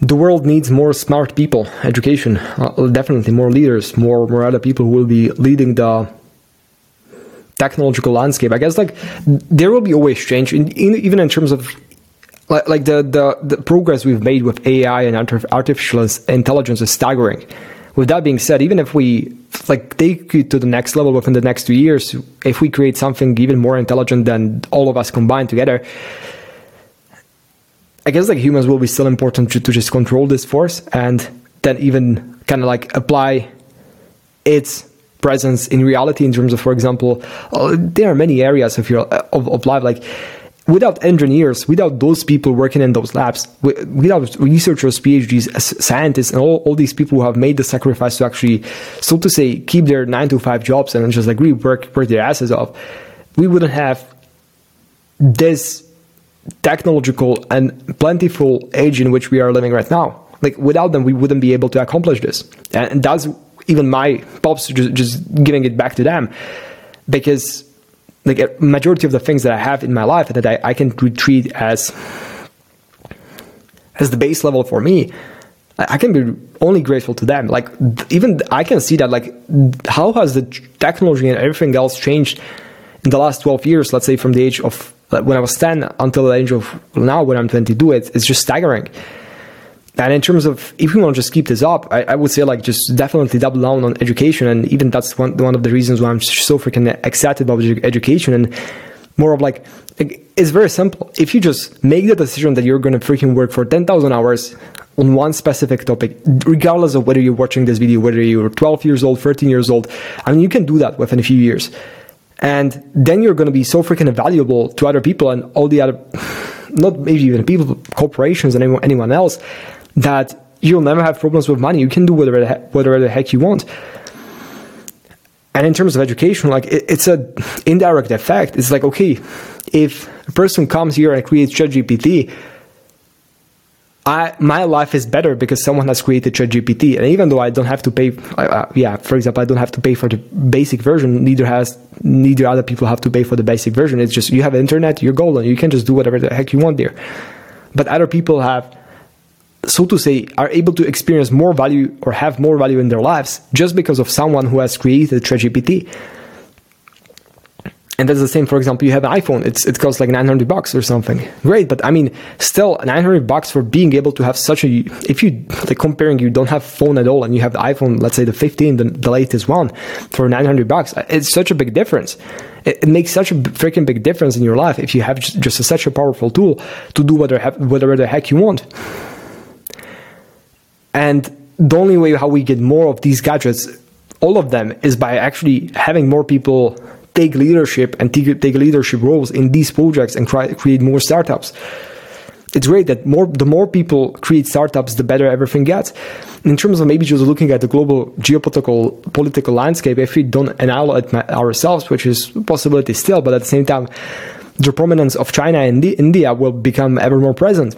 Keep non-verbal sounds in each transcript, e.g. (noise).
the world needs more smart people, education, uh, definitely more leaders, more more other people who will be leading the technological landscape. I guess like there will be always change, in, in, even in terms of like, like the, the the progress we've made with AI and artificial intelligence is staggering. With that being said, even if we like take it to the next level within the next two years, if we create something even more intelligent than all of us combined together, I guess like humans will be still important to, to just control this force and then even kind of like apply its presence in reality in terms of, for example, uh, there are many areas of your of, of life like without engineers, without those people working in those labs, without researchers, PhDs, scientists, and all, all these people who have made the sacrifice to actually, so to say, keep their nine to five jobs and just like really work, work their asses off, we wouldn't have this technological and plentiful age in which we are living right now. Like without them, we wouldn't be able to accomplish this. And that's even my pops just, just giving it back to them because like a majority of the things that I have in my life that I, I can treat as as the base level for me, I can be only grateful to them. Like even I can see that like how has the technology and everything else changed in the last 12 years, let's say from the age of when I was 10 until the age of now when I'm 22, it, it's just staggering. And in terms of if we want to just keep this up, I, I, would say like just definitely double down on education, and even that's one one of the reasons why I'm so freaking excited about education and more of like it's very simple. If you just make the decision that you're going to freaking work for ten thousand hours on one specific topic, regardless of whether you're watching this video, whether you're 12 years old, 13 years old, I mean you can do that within a few years, and then you're going to be so freaking valuable to other people and all the other, (sighs) not maybe even people, corporations and anyone, else that you'll never have problems with money. You can do whatever the heck, whatever the heck you want. And in terms of education, like it, it's a indirect effect. It's like okay, if a person comes here and creates ChatGPT, I my life is better because someone has created ChatGPT, and even though I don't have to pay, uh, yeah, for example, I don't have to pay for the basic version. Neither has neither other people have to pay for the basic version. It's just you have internet, you're golden. You can just do whatever the heck you want there. But other people have so to say, are able to experience more value or have more value in their lives just because of someone who has created ChatGPT. And that's the same. For example, you have an iPhone; it's it costs like 900 bucks or something. Great, but I mean, still 900 bucks for being able to have such a. If you like comparing, you don't have phone at all, and you have the iPhone, let's say the 15, the, the latest one, for 900 bucks. It's such a big difference. It, it, makes such a freaking big difference in your life if you have just, just a, such a powerful tool to do whatever whatever the heck you want. And the only way how we get more of these gadgets, all of them, is by actually having more people take leadership and take, take leadership roles in these projects and create more startups. It's great that more the more people create startups, the better everything gets. In terms of maybe just looking at the global geopolitical political landscape, if we don't annihilate ourselves, which is a possibility still, but at the same time, the prominence of China and India will become ever more present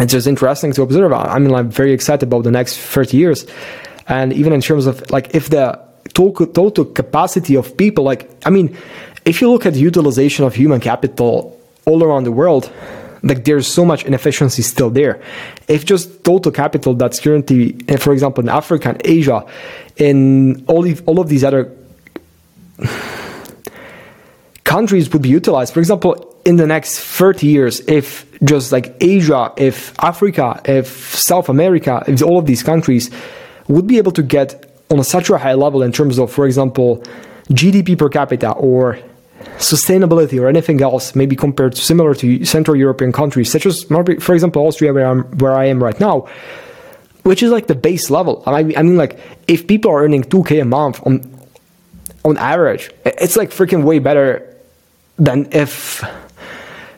it's just interesting to observe. I mean, I'm very excited about the next 30 years. And even in terms of like, if the total, total capacity of people, like, I mean, if you look at the utilization of human capital all around the world, like there's so much inefficiency still there. If just total capital that's currently, eh, for example, in Africa and Asia, in all, all of these other countries would be utilized. For example, in the next 30 years, if just like Asia, if Africa, if South America, if all of these countries would be able to get on such a high level in terms of, for example, GDP per capita or sustainability or anything else, maybe compared to similar to Central European countries, such as, for example, Austria, where, I'm, where I am right now, which is like the base level. I mean, I mean, like if people are earning 2k a month on on average, it's like freaking way better than if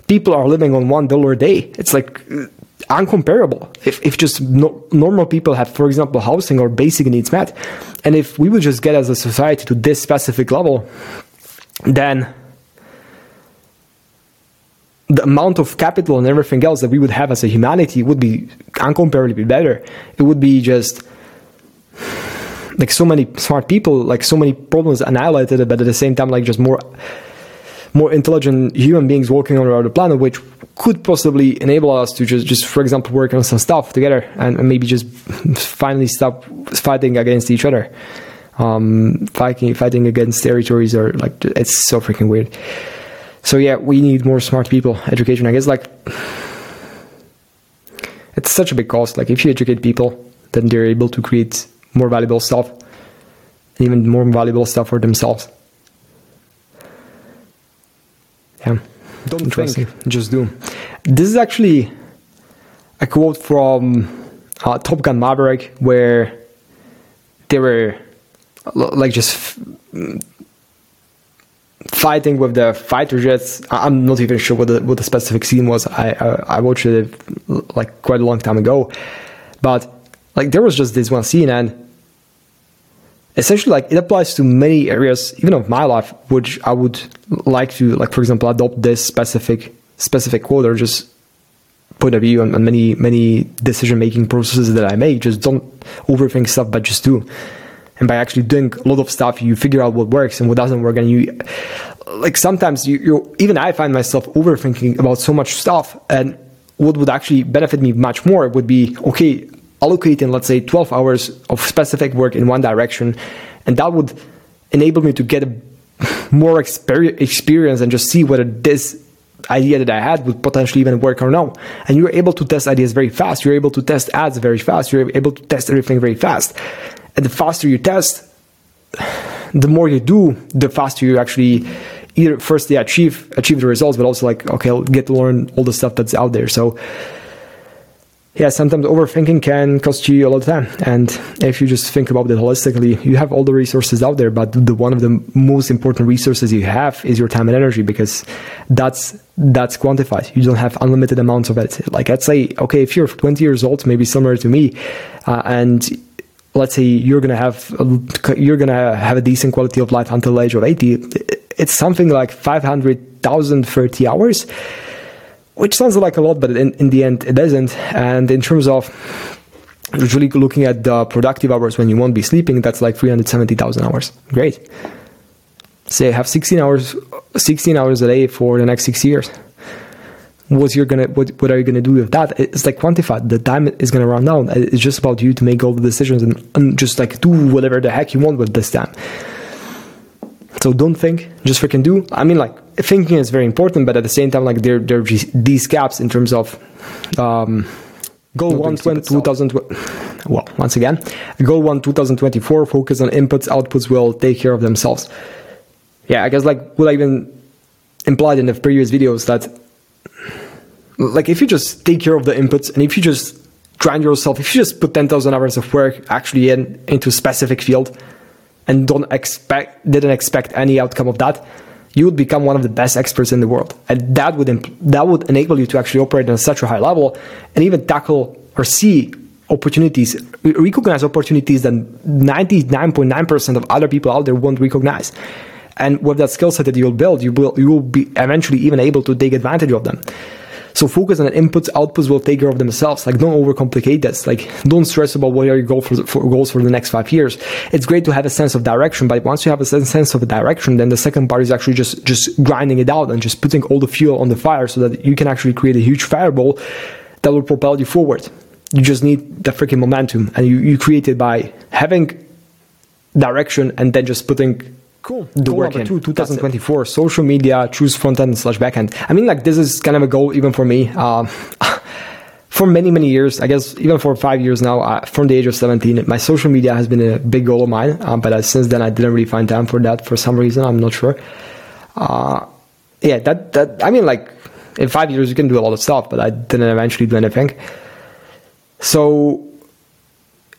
people are living on one dollar a day. It's like uncomparable. If, if just no, normal people have, for example, housing or basic needs met, and if we would just get as a society to this specific level, then the amount of capital and everything else that we would have as a humanity would be uncomparably better. It would be just like so many smart people, like so many problems annihilated, but at the same time, like just more more intelligent human beings walking around the planet, which could possibly enable us to just, just for example, work on some stuff together and, and maybe just finally stop fighting against each other. Um, fighting fighting against territories or like it's so freaking weird. So yeah, we need more smart people. Education, I guess, like it's such a big cost. Like if you educate people, then they're able to create more valuable stuff, even more valuable stuff for themselves. Yeah. Don't think, just do. This is actually a quote from uh, Top Gun Maverick, where they were like just fighting with the fighter jets. I'm not even sure what the what the specific scene was. I I, I watched it like quite a long time ago, but like there was just this one scene and essentially like it applies to many areas even of my life which i would like to like for example adopt this specific specific quote or just point of view on, on many many decision making processes that i make. Just don't overthink stuff but just do and by actually doing a lot of stuff you figure out what works and what doesn't work. And you like sometimes you you even i find myself overthinking about so much stuff. And what would actually benefit me much more would be okay allocating, let's say, 12 hours of specific work in one direction, and that would enable me to get (laughs) more exper- experience and just see whether this idea that I had would potentially even work or no. And you're able to test ideas very fast. You're able to test ads very fast. You're able to test everything very fast. And the faster you test, (sighs) the more you do, the faster you actually either firstly achieve achieve the results, but also like okay, I'll get to learn all the stuff that's out there. So yeah, sometimes overthinking can cost you a lot of time. And if you just think about it holistically, you have all the resources out there, but the one of the most important resources you have is your time and energy because that's that's quantified. You don't have unlimited amounts of it. Like I'd say, okay, if you're 20 years old, maybe similar to me, uh, and let's say you're gonna have you're gonna have a decent quality of life until the age of 80, it's something like 500,000 30 hours which sounds like a lot, but in, in the end, it doesn't. And in terms of usually looking at the productive hours when you won't be sleeping, that's like 370,000 hours. Great. Say have 16 hours, 16 hours a day for the next six years. What's you're gonna, what, what are you gonna do with that? It's like quantified. The time is gonna run down. It's just about you to make all the decisions and, and just like do whatever the heck you want with this time. So don't think, just freaking do. I mean, like thinking is very important, but at the same time, like there there are these gaps in terms of um, goal one 2020. Well, once again, goal one 2024. Focus on inputs. Outputs will take care of themselves. Yeah, I guess like what I even implied in the previous videos that like if you just take care of the inputs and if you just grind yourself, if you just put 10,000 hours of work actually in into a specific field and don't expect didn't expect any outcome of that you would become one of the best experts in the world. And that would imp- that would enable you to actually operate on such a high level and even tackle or see opportunities recognize opportunities that 99.9% of other people out there won't recognize. And with that skill set that you'll build you will you will be eventually even able to take advantage of them so focus on inputs, outputs will take care of themselves. Like don't overcomplicate this. Like don't stress about what are your goals for, for goals for the next five years. It's great to have a sense of direction, but once you have a sense of direction, then the second part is actually just just grinding it out and just putting all the fuel on the fire so that you can actually create a huge fireball that will propel you forward. You just need the freaking momentum, and you, you create it by having direction and then just putting Cool. The goal work two, 2024, social media, choose front end slash backend. I mean, like this is kind of a goal even for me. Uh, (laughs) for many, many years, I guess even for five years now, uh, from the age of 17, my social media has been a big goal of mine. Uh, but uh, since then, I didn't really find time for that for some reason. I'm not sure. Uh, yeah, that, that, I mean, like in five years, you can do a lot of stuff, but I didn't eventually do anything. So,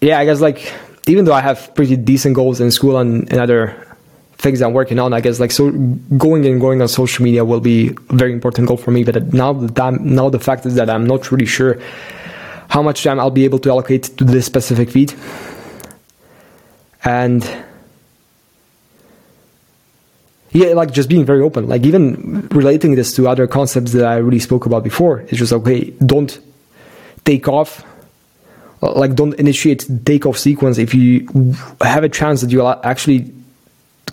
yeah, I guess like even though I have pretty decent goals in school and, and other things I'm working on. I guess like so going and going on social media will be a very important goal for me. But now the time, now the fact is that I'm not really sure how much time I'll be able to allocate to this specific feed. And yeah, like just being very open, like even relating this to other concepts that I really spoke about before. It's just okay, don't take off like don't initiate takeoff sequence if you have a chance that you'll actually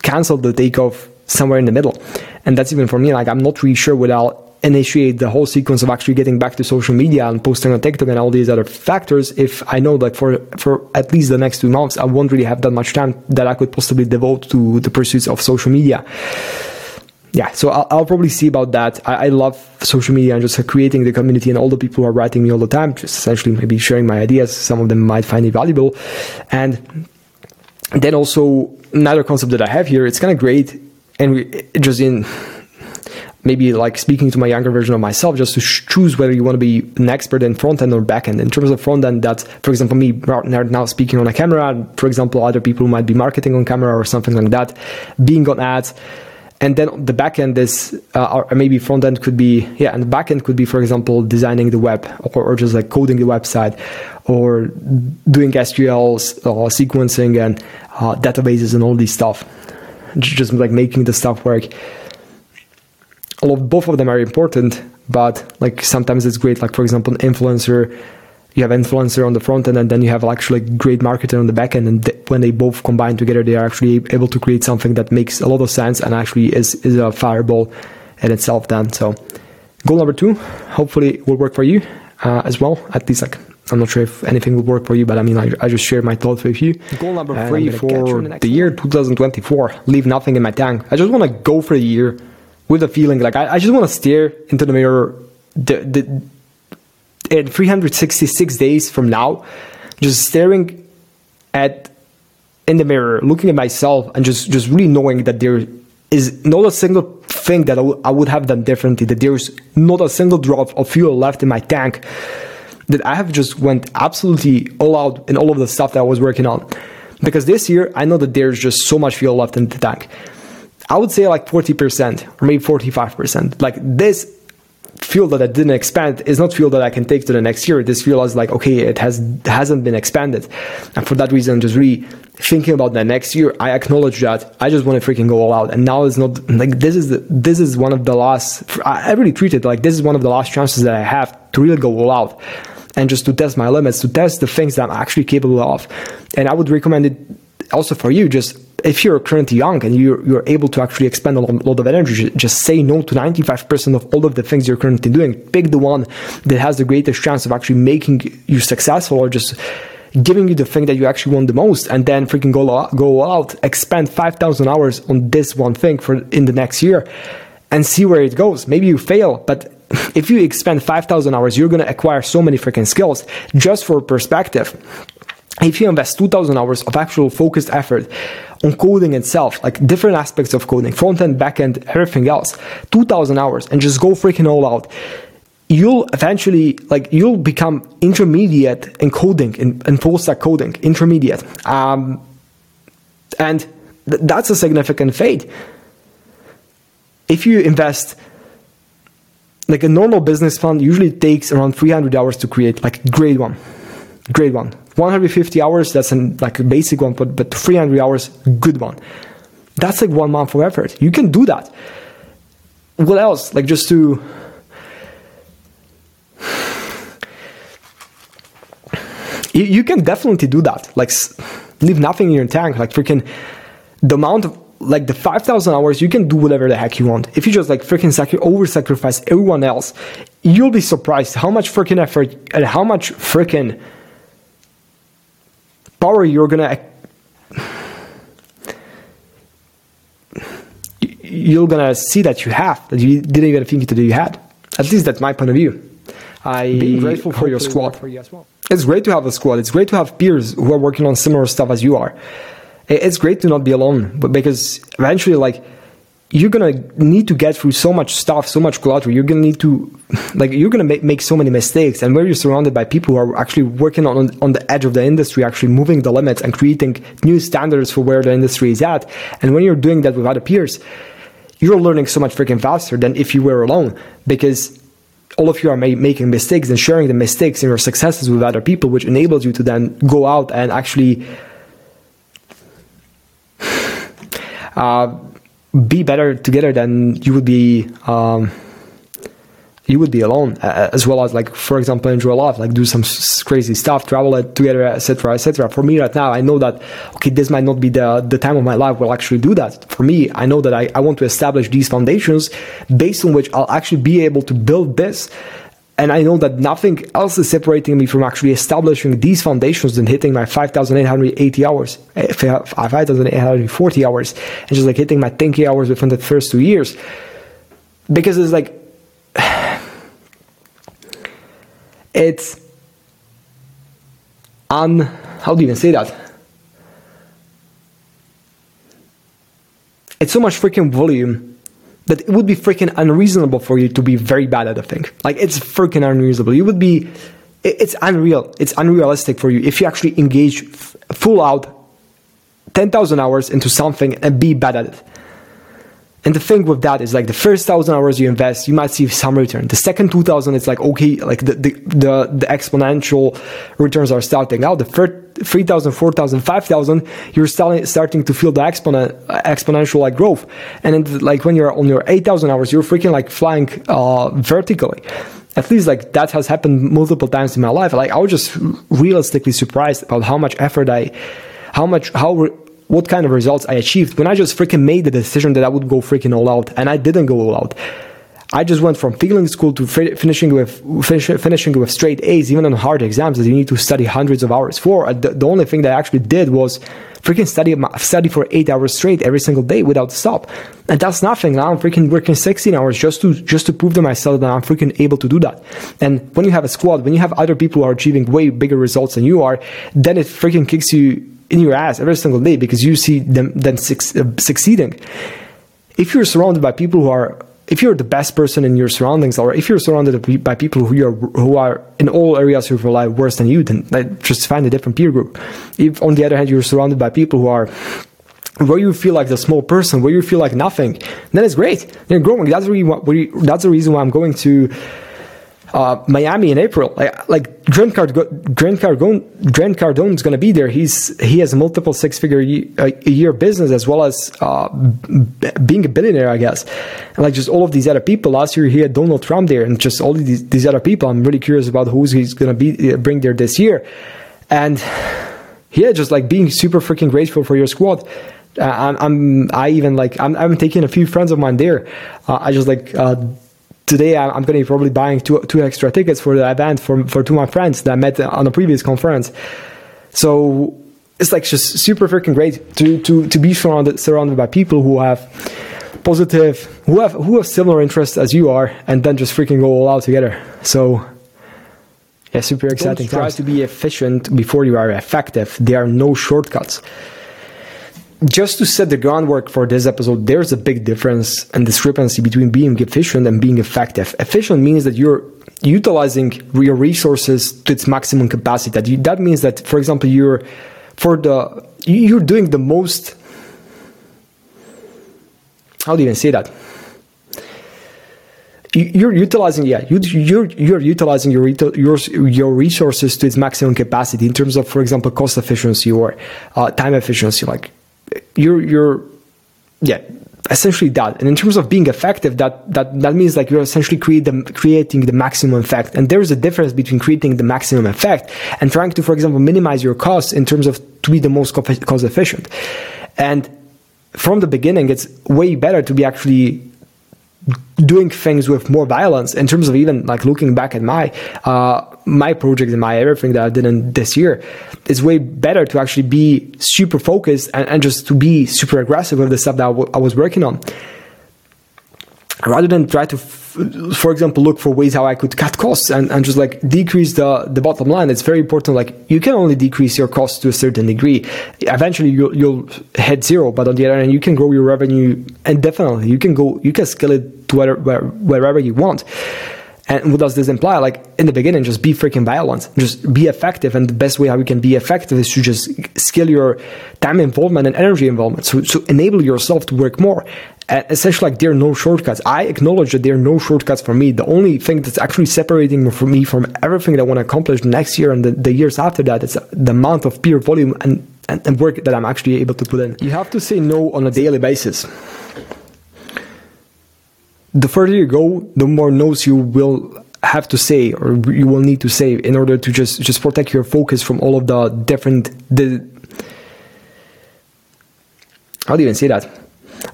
cancel the takeoff somewhere in the middle. And that's even for me, like I'm not really sure what I'll initiate the whole sequence of actually getting back to social media and posting on TikTok and all these other factors if I know that for for at least the next two months I won't really have that much time that I could possibly devote to the pursuits of social media. Yeah, so I'll, I'll probably see about that. I, I, love social media and just creating the community and all the people who are writing me all the time, just essentially maybe sharing my ideas. Some of them might find it valuable. And then also another concept that I have here, it's kind of great and we, just in maybe like speaking to my younger version of myself, just to choose whether you want to be an expert in front end or back end. In terms of front end, that's, for example, me now speaking on a camera, for example, other people might be marketing on camera or something like that, being on ads. And then the back end is, uh, or maybe front end could be, yeah, and the back end could be, for example, designing the web or, or just like coding the website or doing sqls or sequencing and uh, databases and all these stuff. Just like making the stuff work all of both of them are important, but like sometimes it's great. Like for example, an influencer, you have influencer on the front end, and then you have actually great marketer on the back end, and th- when they both combine together, they are actually able to create something that makes a lot of sense and actually is is a fireball in itself. Then, so goal number two, hopefully, will work for you uh, as well. At least like I'm not sure if anything will work for you, but I mean, I, I just share my thoughts with you. Goal number three for the, the year 2024: leave nothing in my tank. I just want to go for a year with a feeling like I, I just want to stare into the mirror the, the, in 366 days from now, just staring at in the mirror, looking at myself, and just just really knowing that there is not a single thing that I, w- I would have done differently. That there's not a single drop of fuel left in my tank. That I have just went absolutely all out in all of the stuff that I was working on. Because this year, I know that there's just so much fuel left in the tank. I would say like 40% or maybe 45%. Like this fuel that I didn't expand is not fuel that I can take to the next year. This fuel is like, okay, it has hasn't been expanded. And for that reason, just really thinking about the next year, I acknowledge that I just want to freaking go all out. And now it's not like this is the, this is one of the last I really treat it like this is one of the last chances that I have to really go all out and just to test my limits, to test the things that I'm actually capable of. And I would recommend it also for you, just if you're currently young and you're, you're able to actually expend a lot of energy, just say no to 95% of all of the things you're currently doing. Pick the one that has the greatest chance of actually making you successful or just giving you the thing that you actually want the most and then freaking go, go out, expend 5,000 hours on this one thing for in the next year and see where it goes. Maybe you fail, but (laughs) if you expend 5,000 hours, you're going to acquire so many freaking skills. Just for perspective, if you invest 2000 hours of actual focused effort on coding itself, like different aspects of coding, front end, back end, everything else, 2000 hours and just go freaking all out, you'll eventually, like, you'll become intermediate in coding, in, in full stack coding, intermediate. Um, and th- that's a significant fate. If you invest, like a normal business fund usually takes around 300 hours to create, like grade one, grade one. 150 hours, that's an, like a basic one, but, but 300 hours, good one. That's like one month of effort. You can do that. What else? Like just to. (sighs) You, can definitely do that. Like leave nothing in your tank. Like freaking the amount of like the 5000 hours you can do whatever the heck you want if you just like freaking over sacrifice everyone else you'll be surprised how much freaking effort and how much freaking power you're gonna you're gonna see that you have that you didn't even think that you had. At least that's my point of view. I being grateful for your squad. For you well. It's great to have a squad. It's great to have peers who are working on similar stuff as you are. It's great to not be alone, but because eventually, like you're gonna need to get through so much stuff, so much clutter. You're gonna need to, (laughs) like, you're gonna make, make so many mistakes. And where you're surrounded by people who are actually working on on the edge of the industry, actually moving the limits and creating new standards for where the industry is at. And when you're doing that with other peers, you're learning so much freaking faster than if you were alone, because all of you are ma- making mistakes and sharing the mistakes and your successes with other people, which enables you to then go out and actually. (sighs) Uh, be better together, than you would be um, you would be alone, as well as like, for example, enjoy life, like do some crazy stuff, travel it together, etc., etc. For me right now, I know that okay, this might not be the the time of my life I'll actually do that. For me, I know that I, I want to establish these foundations based on which I'll actually be able to build this and I know that nothing else is separating me from actually establishing these foundations than hitting my 5,880 hours, eh, 5,840 hours, and just like hitting my 10k hours within the first two years. Because it's like, (sighs) it's un, how do you even say that? It's so much freaking volume that it would be freaking unreasonable for you to be very bad at a thing. Like it's freaking unreasonable. You would be, it's unreal. It's unrealistic for you if you actually engage full out 10,000 hours into something and be bad at it. And the thing with that is like the first thousand hours you invest, you might see some return. The second two thousand, it's like okay, like the the the, the exponential returns are starting out. The third 3,000, 4,000, 5,000, you're starting starting to feel the exponent exponential like growth. And like when you're on your 8,000 hours, you're freaking like flying uh, vertically. At least like that has happened multiple times in my life. Like I was just realistically surprised about how much effort I, how much how. Re- what kind of results I achieved when I just freaking made the decision that I would go freaking all out, and I didn't go all out. I just went from failing school to finishing with finish, finishing with straight A's, even on hard exams that you need to study hundreds of hours for. The, the only thing that I actually did was freaking study study for eight hours straight every single day without stop, and that's nothing. Now I'm freaking working 16 hours just to just to prove to myself that I'm freaking able to do that. And when you have a squad, when you have other people who are achieving way bigger results than you are, then it freaking kicks you in your ass every single day because you see them then uh, succeeding. If you're surrounded by people who are if you're the best person in your surroundings, or if you're surrounded by people who are who are in all areas of your life worse than you, then just find a different peer group. If on the other hand you're surrounded by people who are where you feel like the small person, where you feel like nothing, then it's great. You're growing. That's the reason. That's the reason why I'm going to uh, Miami in April. Like, Grant, Card- Grant Cardone, Grant Cardone is going to be there. He's he has multiple six figure a year business as well as uh, b- being a billionaire, I guess. And like just all of these other people. Last year he had Donald Trump there, and just all these these other people. I'm really curious about who's he's going to be uh, bring there this year, and yeah, just like being super freaking grateful for your squad. Uh, I'm, I'm, I even like I'm, I'm taking a few friends of mine there. Uh, I just like uh, today I'm going to be probably buying two, two extra tickets for the event for, for two of my friends that I met on a previous conference. So it's like just super freaking great to, to, to be surrounded, surrounded by people who have positive, who have, who have similar interests as you are, and then just freaking go all out together. So yeah, super exciting. Don't try to be efficient before you are effective. There are no shortcuts just to set the groundwork for this episode, there's a big difference and discrepancy between being efficient and being effective. Efficient means that you're utilizing your resources to its maximum capacity. That means that, for example, you're for the you're doing the most. How do you even say that? You're utilizing, yeah, you're you're utilizing your your your resources to its maximum capacity in terms of, for example, cost efficiency or uh, time efficiency. Like you're you're yeah essentially that. And in terms of being effective that that that means like you're essentially create the, creating the maximum effect. And there's a difference between creating the maximum effect and trying to for example minimize your costs in terms of to be the most cost efficient. And from the beginning it's way better to be actually doing things with more violence in terms of even like looking back at my uh, my project and my everything that I did in this year, it's way better to actually be super focused and, and just to be super aggressive with the stuff that I, w- I was working on. Rather than try to for example look for ways how i could cut costs and, and just like decrease the, the bottom line it's very important like you can only decrease your costs to a certain degree. Eventually you'll, you'll hit zero but on the other hand you can grow your revenue and definitely you can go you can scale it to where, where, wherever you want and what does this imply? Like in the beginning, just be freaking violent, just be effective. And the best way how you can be effective is to just scale your time involvement and energy involvement. So, so enable yourself to work more. And essentially, like there are no shortcuts. I acknowledge that there are no shortcuts for me. The only thing that's actually separating me from everything that I want to accomplish next year and the, the years after that is the amount of peer volume and, and, and work that I'm actually able to put in. You have to say no on a daily basis the further you go, the more no's you will have to say or you will need to say in order to just just protect your focus from all of the different the how do you even say that?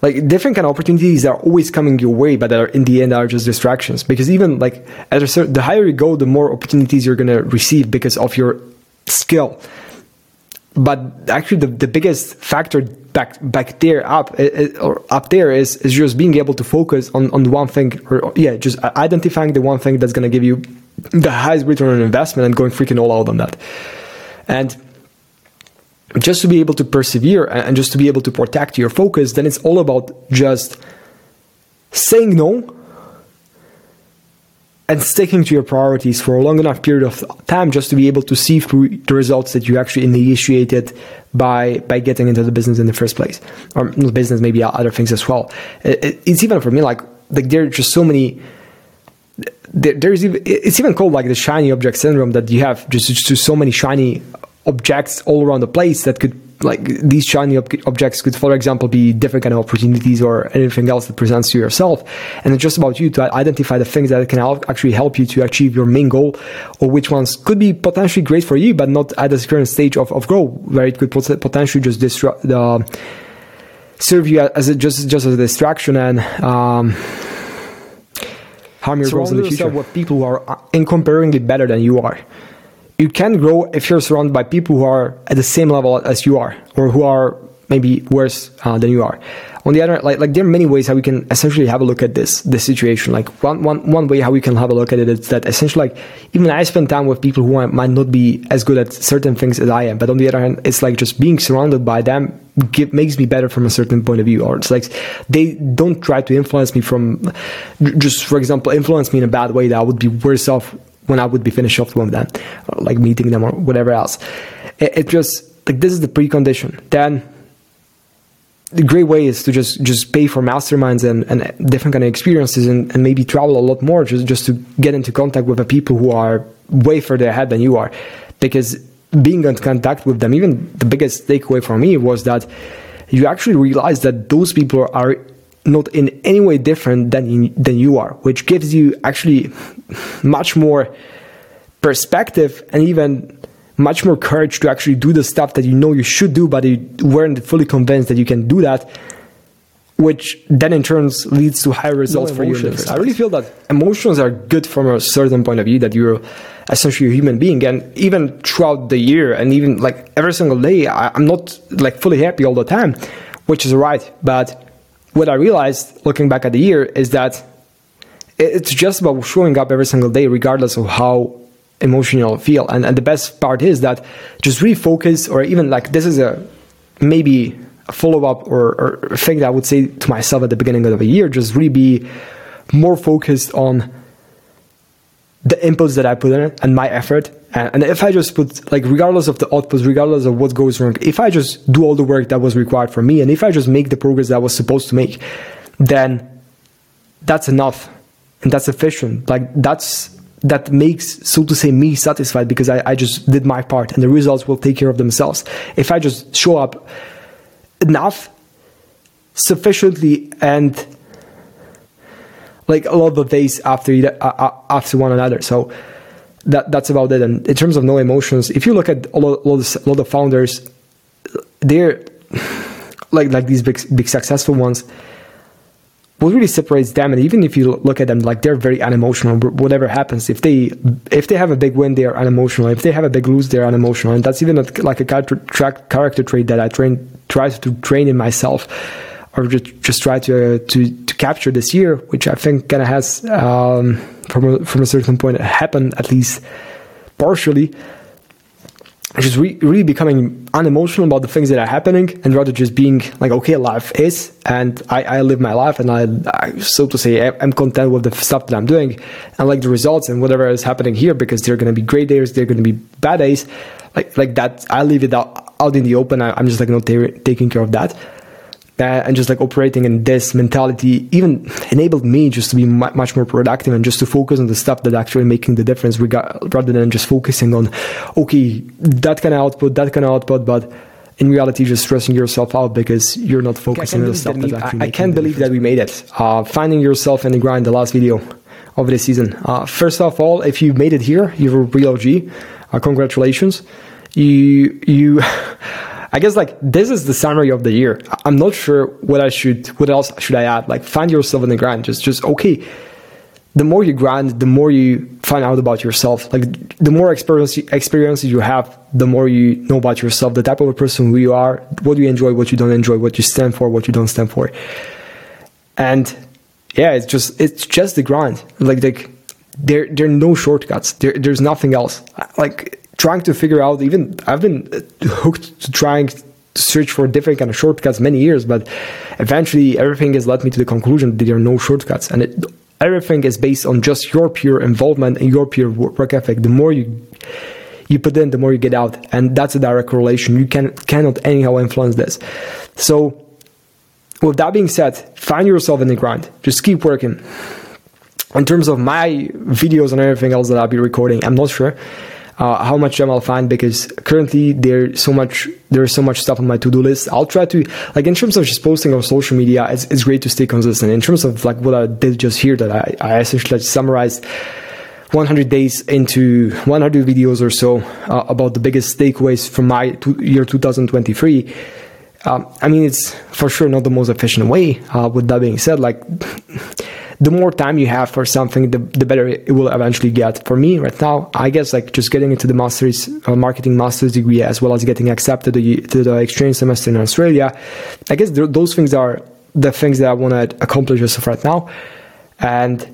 Like different kind of opportunities are always coming your way but that are in the end are just distractions. Because even like at a certain the higher you go the more opportunities you're to receive because of your skill but actually the, the biggest factor back back there up or up there is is just being able to focus on on one thing or yeah just identifying the one thing that's going to give you the highest return on investment and going freaking all out on that. And just to be able to persevere and just to be able to protect your focus then it's all about just saying no and sticking to your priorities for a long enough period of time just to be able to see through the results that you actually initiated by by getting into the business in the first place. Or business maybe other things as well. It, it's even for me like like there are just so many there, there's even it's even called like the shiny object syndrome that you have just, just so many shiny objects all around the place that could like these shiny ob- objects could for example be different kind of opportunities or anything else that presents to yourself. And it's just about you to identify the things that can help, actually help you to achieve your main goal or which ones could be potentially great for you but not at this current stage of, of growth where it could potentially just disrupt the uh, serve you as a, just just as a distraction and um, harm your goals in the future. with people who are incomparably better than you are you can grow if you're surrounded by people who are at the same level as you are or who are maybe worse uh, than you are. On the other like like there are many ways how we can essentially have a look at this this situation. Like one one one way how we can have a look at it is that essentially like even i spend time with people who might not be as good at certain things as i am but on the other hand it's like just being surrounded by them give, makes me better from a certain point of view or it's like they don't try to influence me from just for example influence me in a bad way that i would be worse off when I would be finished off with them, like meeting them or whatever else. It, it just like this is the precondition. Then the great way is to just just pay for masterminds and, and different kind of experiences and, and maybe travel a lot more just just to get into contact with the people who are way further ahead than you are because being in contact with them even the biggest takeaway for me was that you actually realize that those people are not in any way different than in, than you are, which gives you actually much more perspective and even much more courage to actually do the stuff that you know you should do, but you weren't fully convinced that you can do that. Which then in turn leads to higher results no for you. I really feel that emotions are good from a certain point of view that you're essentially a human being, and even throughout the year, and even like every single day, I, I'm not like fully happy all the time, which is right. But what I realized looking back at the year is that it's just about showing up every single day, regardless of how emotional you feel. And, and the best part is that just refocus, or even like this is a maybe a follow up or, or thing that I would say to myself at the beginning of the year, just really be more focused on the inputs that I put in and my effort. And, and if I just put, like, regardless of the outputs, regardless of what goes wrong, if I just do all the work that was required for me and if I just make the progress that I was supposed to make, then that's enough and that's sufficient. Like, that's that makes, so to say, me satisfied because I, I just did my part and the results will take care of themselves. If I just show up enough, sufficiently, and like a lot of days after uh, uh, after one another. So that that's about it. And in terms of no emotions, if you look at a lot, a lot, of, a lot of founders, they're like like these big big successful ones. What really separates them, and even if you look at them, like they're very unemotional. Whatever happens, if they if they have a big win, they are unemotional. If they have a big lose, they're unemotional, and that's even a, like a character, trait that I train try to train in myself or just, just try to, uh, to to capture this year, which I think kind of has um, from a, from a certain point happened at least partially. Just re- really becoming unemotional about the things that are happening, and rather just being like, okay, life is, and I, I live my life, and I, I, so to say, I'm content with the stuff that I'm doing, and like the results and whatever is happening here, because they're going to be great days, they're going to be bad days, like like that. I leave it out, out in the open. I, am just like not t- taking care of that and just like operating in this mentality even enabled me just to be much more productive and just to focus on the stuff that actually making the difference rather than just focusing on okay that kind of output that kind of output but in reality just stressing yourself out because you're not focusing on the stuff that actually. I, I can't believe that we made it. Uh, finding yourself in the grind, the last video of the season. Uh, first of all, if you made it here, you're a real OG. Uh, congratulations. You you. (laughs) I guess like this is the summary of the year. I'm not sure what I should, what else should I add? Like find yourself in the grind. Just, just okay the more you grind, the more you find out about yourself. Like the more experience experiences you have, the more you know about yourself, the type of a person who you are, what you enjoy, what you don't enjoy, what you stand for, what you don't stand for. And yeah, it's just it's just the grind. Like like there there are no shortcuts. There there's nothing else. Like trying to figure out even I've been uh, hooked to trying to search for different kind of shortcuts many years, but eventually everything has led me to the conclusion that there are no shortcuts. And it everything is based on just your pure involvement and your pure work ethic. The more you you put in, the more you get out, and that's a direct correlation. You can cannot anyhow influence this. So, with that being said, find yourself in the grind. Just keep working. In terms of my videos and everything else that I'll be recording, I'm not sure uh, how much time I'll find because currently there's so much there's so much stuff on my to-do list. I'll try to like in terms of just posting on social media, it's, it's great to stay consistent. In terms of like what I did just here, that I, I essentially summarized 100 days into 100 videos or so uh, about the biggest takeaways from my year 2023. Um, I mean, it's for sure not the most efficient way. Uh, with that being said, like the more time you have for something, the, the better it will eventually get. For me, right now, I guess like just getting into the master's uh, marketing master's degree as well as getting accepted to, the exchange semester in Australia, I guess th- those things are the things that I want to accomplish as of right now. And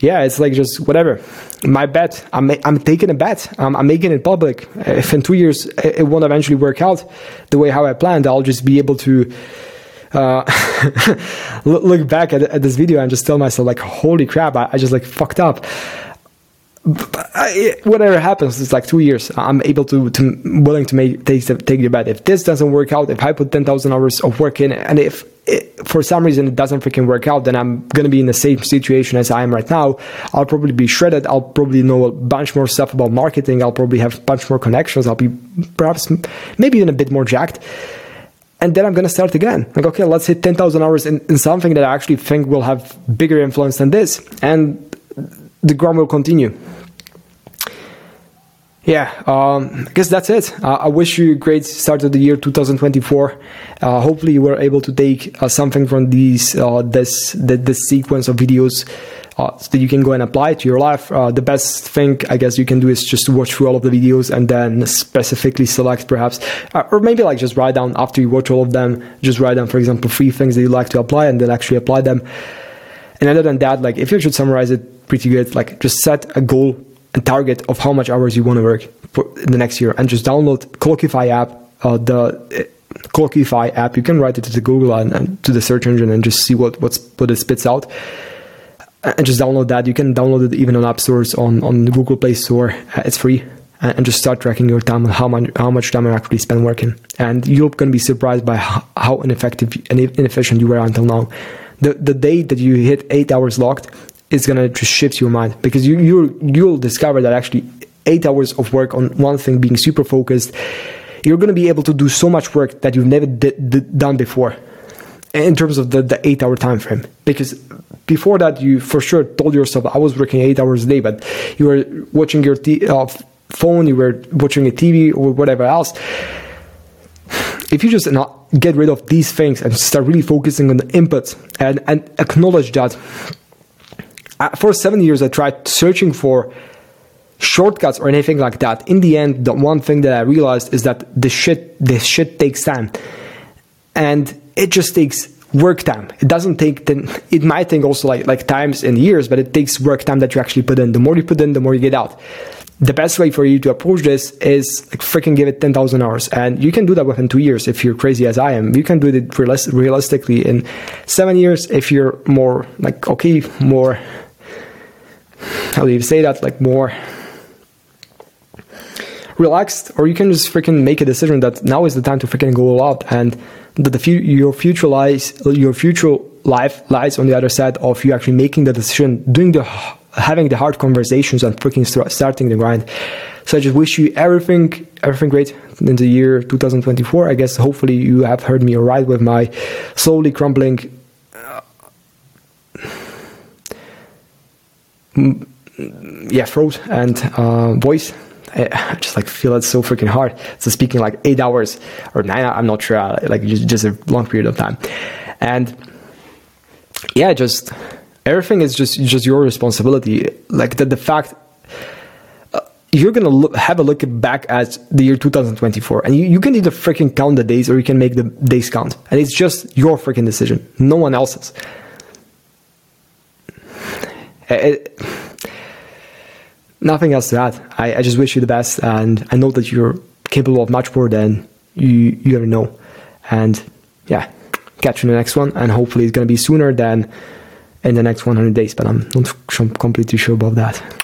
yeah, it's like just whatever. My bet, I'm, I'm taking a bet. I'm, I'm making it public. If in two years it won't eventually work out the way how I planned, I'll just be able to uh, (laughs) look back at, at, this video and just tell myself like, holy crap, I, I just like fucked up. I, whatever happens, it's like two years. I'm able to, to willing to make take the, take the bet. If this doesn't work out, if I put ten thousand hours of work in, and if it, for some reason it doesn't freaking work out, then I'm gonna be in the same situation as I am right now. I'll probably be shredded. I'll probably know a bunch more stuff about marketing. I'll probably have a bunch more connections. I'll be perhaps maybe even a bit more jacked and then I'm going to start again. Like, okay, let's hit 10,000 hours in, in something that I actually think will have bigger influence than this. And the grind will continue. Yeah, um, I guess that's it. Uh, I wish you a great start of the year 2024. Uh, hopefully, you were able to take uh, something from these uh, this the, this sequence of videos uh, so that you can go and apply it to your life. Uh, the best thing I guess you can do is just watch through all of the videos and then specifically select perhaps, uh, or maybe like just write down after you watch all of them, just write down, for example, three things that you like to apply and then actually apply them. And other than that, like if you should summarize it pretty good, like just set a goal and target of how much hours you want to work for the next year and just download Clockify app, uh, the Clockify app. You can write it to the Google and, and, to the search engine and just see what what's what it spits out and just download that. You can download it even on app stores on on the Google Play Store. Uh, it's free, and just start tracking your time how much how much time you actually spend working. And you're going to be surprised by how ineffective and inefficient you were until now. The the day that you hit eight hours locked is going to just shift your mind because you you you'll discover that actually eight hours of work on one thing being super focused you're going to be able to do so much work that you've never done before in terms of the, the eight hour time frame because before that you for sure told yourself i was working eight hours a day but you were watching your t- uh, phone you were watching a tv or whatever else. If you just not get rid of these things and start really focusing on the inputs and, and acknowledge that uh, for seven years i tried searching for shortcuts or anything like that. In the end the one thing that i realized is that the shit this shit takes time. And it just takes work time. It doesn't take then it might take also like like times and years, but it takes work time that you actually put in. The more you put in, the more you get out. The best way for you to approach this is like freaking give it 10,000 hours. And you can do that within two years if you're crazy as I am. You can do it realistically in seven years if you're more like, okay, more, how do you say that? Like more relaxed, or you can just freaking make a decision that now is the time to freaking go all out and that the fu- your future lies your future life lies on the other side of you actually making the decision doing the having the hard conversations and freaking starting the grind. So I just wish you everything, everything great in the year 2024. I guess hopefully you have heard me alright with my slowly crumbling. Uh, yeah, throat and uh, voice. I just like feel it so freaking hard. So speaking like eight hours or nine, I'm not sure, uh, like just, just a long period of time. And yeah, just everything is just just your responsibility. Like the the fact uh, you're gonna look, have a look back at the year 2024, and you, you can either freaking count the days or you can make the days count, and it's just your freaking decision, no one else's. It, nothing else to add. I, I just wish you the best, and I know that you're capable of much more than you you ever know. And yeah, catch you in the next one, and hopefully it's gonna be sooner than in the next 100 days. But I'm not completely sure about that.